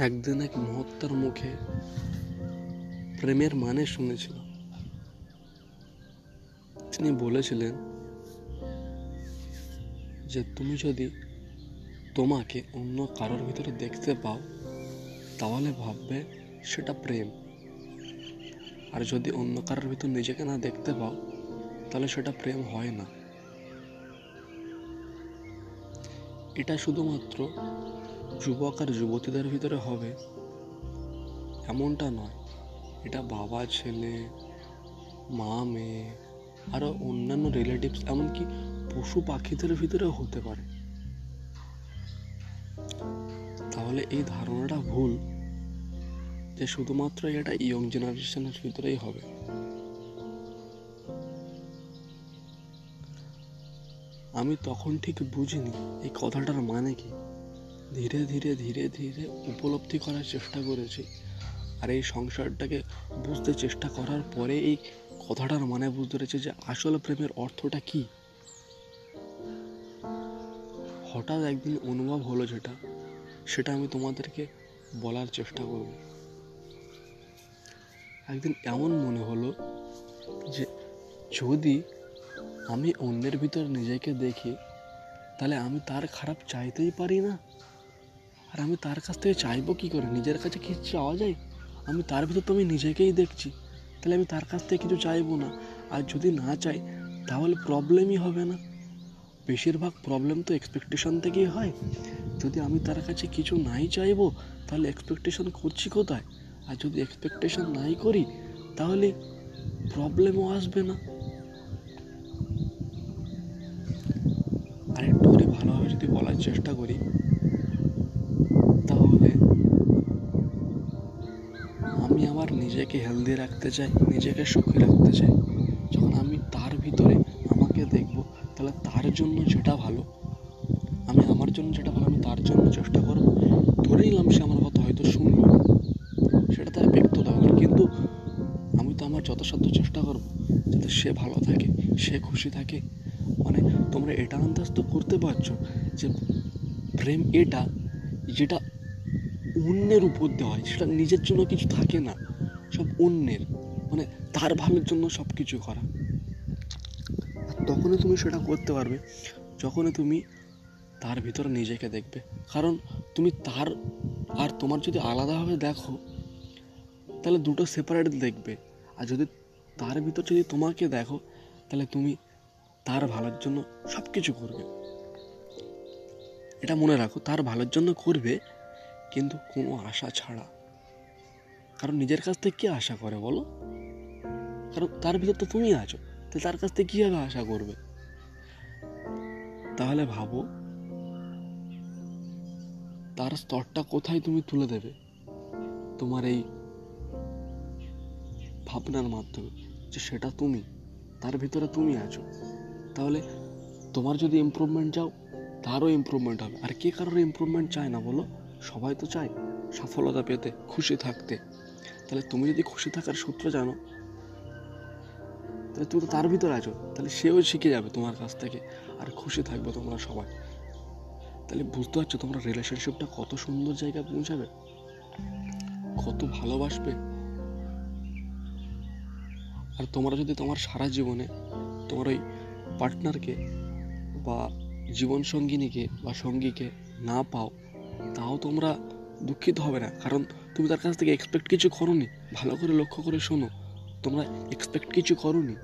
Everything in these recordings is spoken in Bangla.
একদিন এক মহত্তার মুখে প্রেমের মানে শুনেছিল। তিনি বলেছিলেন যে, তুমি যদি তোমাকে অন্য কারোর ভিতরে দেখতে পাও, তাহলে ভাববে সেটা প্রেম। আর যদি অন্য কারোর ভিতর নিজেকে না দেখতে পাও, তাহলে সেটা প্রেম হয় না। এটা শুধুমাত্র যুবক আর যুবতীদের ভিতরে হবে এমনটা নয়। এটা বাবা, ছেলে, মা, মেয়ে আরও অন্যান্য রিলেটিভস এমনকি পশু পাখিদের ভিতরেও হতে পারে। তাহলে এই ধারণাটা ভুল যে শুধুমাত্র এটা ইয়ং জেনারেশনের ভিতরেই হবে। আমি তখন ঠিক বুঝিনি এই কথাটার মানে কি। ধীরে ধীরে ধীরে ধীরে উপলব্ধি করার চেষ্টা করেছি। আর এই সংসারটাকে বুঝতে চেষ্টা করার পরে এই কথাটার মানে বুঝতে পেরেছি যে আসল প্রেমের অর্থটা কি। হঠাৎ একদিন অনুভব হলো যেটা, সেটা আমি তোমাদেরকে বলার চেষ্টা করব। একদিন এমন মনে হলো যে যদি আমি অন্যের ভিতর নিজেকে দেখি, তাহলে আমি তার খারাপ চাইতেই পারি না? আর আমি তার কাছ থেকে চাইব কী করে? নিজের কাছে কি চাওয়া যায়? আমি তার ভিতর তো আমি নিজেকেই দেখছি। তাহলে আমি তার কাছ থেকে কিছু চাইব না। আর যদি না চাই, তাহলে প্রবলেমই হবে না। বেশিরভাগ প্রবলেম তো এক্সপেকটেশন থেকেই হয়। যদি আমি তার কাছে কিছু নাই চাইব, তাহলে এক্সপেকটেশন করছি কোথায়? আর যদি এক্সপেকটেশন নাই করি, তাহলে প্রবলেমও আসবে না। আর একটু করে ভালোভাবে যদি বলার চেষ্টা করি আমার নিজেকে হেলদি রাখতে চাই, নিজেকে সুখী রাখতে চাই। যখন আমি তার ভিতরে আমাকে দেখব, তাহলে তার জন্য যেটা ভালো, আমি আমার জন্য যেটা ভালো, আমি তার জন্য চেষ্টা করব। ধরে নিলাম সে আমার কথা হয়তো শুনলো, সেটা তার ব্যক্তিগত ব্যাপার। কিন্তু আমি তো আমার যথাসাধ্য চেষ্টা করব, যাতে সে ভালো থাকে, সে খুশি থাকে। মানে তোমরা এটা আন্দাজ তো করতে পারছ যে প্রেম এটা, যেটা অন্যের উপর দেওয়া হয়, সেটা নিজের জন্য কিছু থাকে না। সব অন্যের মানে তার ভালোর জন্য সব কিছু করা তখনই তুমি সেটা করতে পারবে, যখনই তুমি তার ভিতরে নিজেকে দেখবে। কারণ তুমি তার আর তোমার যদি আলাদাভাবে দেখো, তাহলে দুটো সেপারেট দেখবে। আর যদি তার ভিতর যদি তোমাকে দেখো, তাহলে তুমি তার ভালোর জন্য সব কিছু করবে। এটা মনে রাখো, তার ভালোর জন্য করবে, কিন্তু কোনো আশা ছাড়া। কারণ নিজের কাছ থেকে কে আশা করে বলো? কারণ তার ভিতর তো তুমি আছো, তো তার কাছ থেকে কীভাবে আশা করবে? তাহলে ভাবো, তার স্তরটা কোথায় তুমি তুলে দেবে? তোমার এই ভাবনার মাধ্যমে যে সেটা তুমি, তার ভিতরে তুমি আছো। তাহলে তোমার যদি ইম্প্রুভমেন্ট চাও, তারও ইমপ্রুভমেন্ট হবে। আর কে কারোর ইমপ্রুভমেন্ট চায় না বলো? সবাই তো চায়, সফলতা পেতে, খুশি থাকতে। তাহলে তুমি যদি খুশি থাকার সূত্র জানো। তাহলে তুমি তো তার ভিতরে আছো, তাহলে সেও শিখে যাবে তোমার কাছ থেকে, আর খুশি থাকবে তোমরা সবাই। তাহলে বুঝতে পারছ তোমরা রিলেশনশিপটা কত সুন্দর জায়গায় পৌঁছাবে? কত ভালোবাসবে? আর তোমরা যদি তোমার সারা জীবনে তোমার ওই পার্টনারকে বা জীবন সঙ্গিনীকে বা সঙ্গীকে না পাও, তাও তোমরা দুঃখিত হবে না। কারণ তুমি তার কাছ থেকে এক্সপেক্ট কিছু করোনি। ভালো করে লক্ষ্য করে শোনো, তোমরা এক্সপেক্ট কিছু করোনি।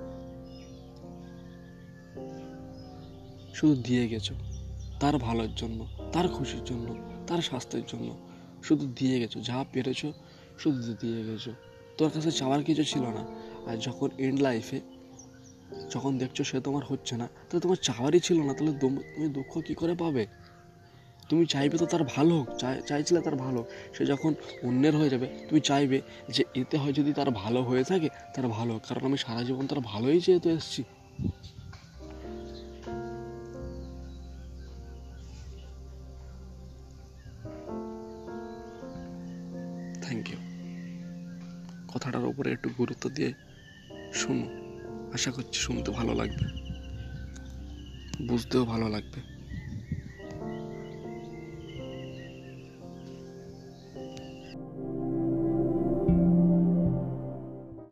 শুধু দিয়ে গেছো, তার ভালোর জন্য, তার খুশির জন্য, তার স্বাস্থ্যের জন্য। শুধু দিয়ে গেছো, যা পেরেছ, শুধু দিয়ে গেছো। তোর কাছে চাওয়ার কিছু ছিল না, আর যখন এন্ড লাইফে যখন দেখছ সে তোমার হচ্ছে না, তাহলে তোমার চাওয়ারই ছিল না, তাহলে তুমি দুঃখ কী করে পাবে? তুমি চাইবে তো তার ভালো হোক চাইছিলে তার ভালো। সে যখন অন্যের হয়ে যাবে, তুমি চাইবে যে এতে হয় যদি তার ভালো হয়ে থাকে, তার ভালো হোক। কারণ আমি সারা জীবন তার ভালোই যেহেতু এসেছি। থ্যাংক ইউ কথাটার উপরে একটু গুরুত্ব দিয়ে শুনো। আশা করছি শুনতে ভালো লাগবে। বুঝতেও ভালো লাগবে।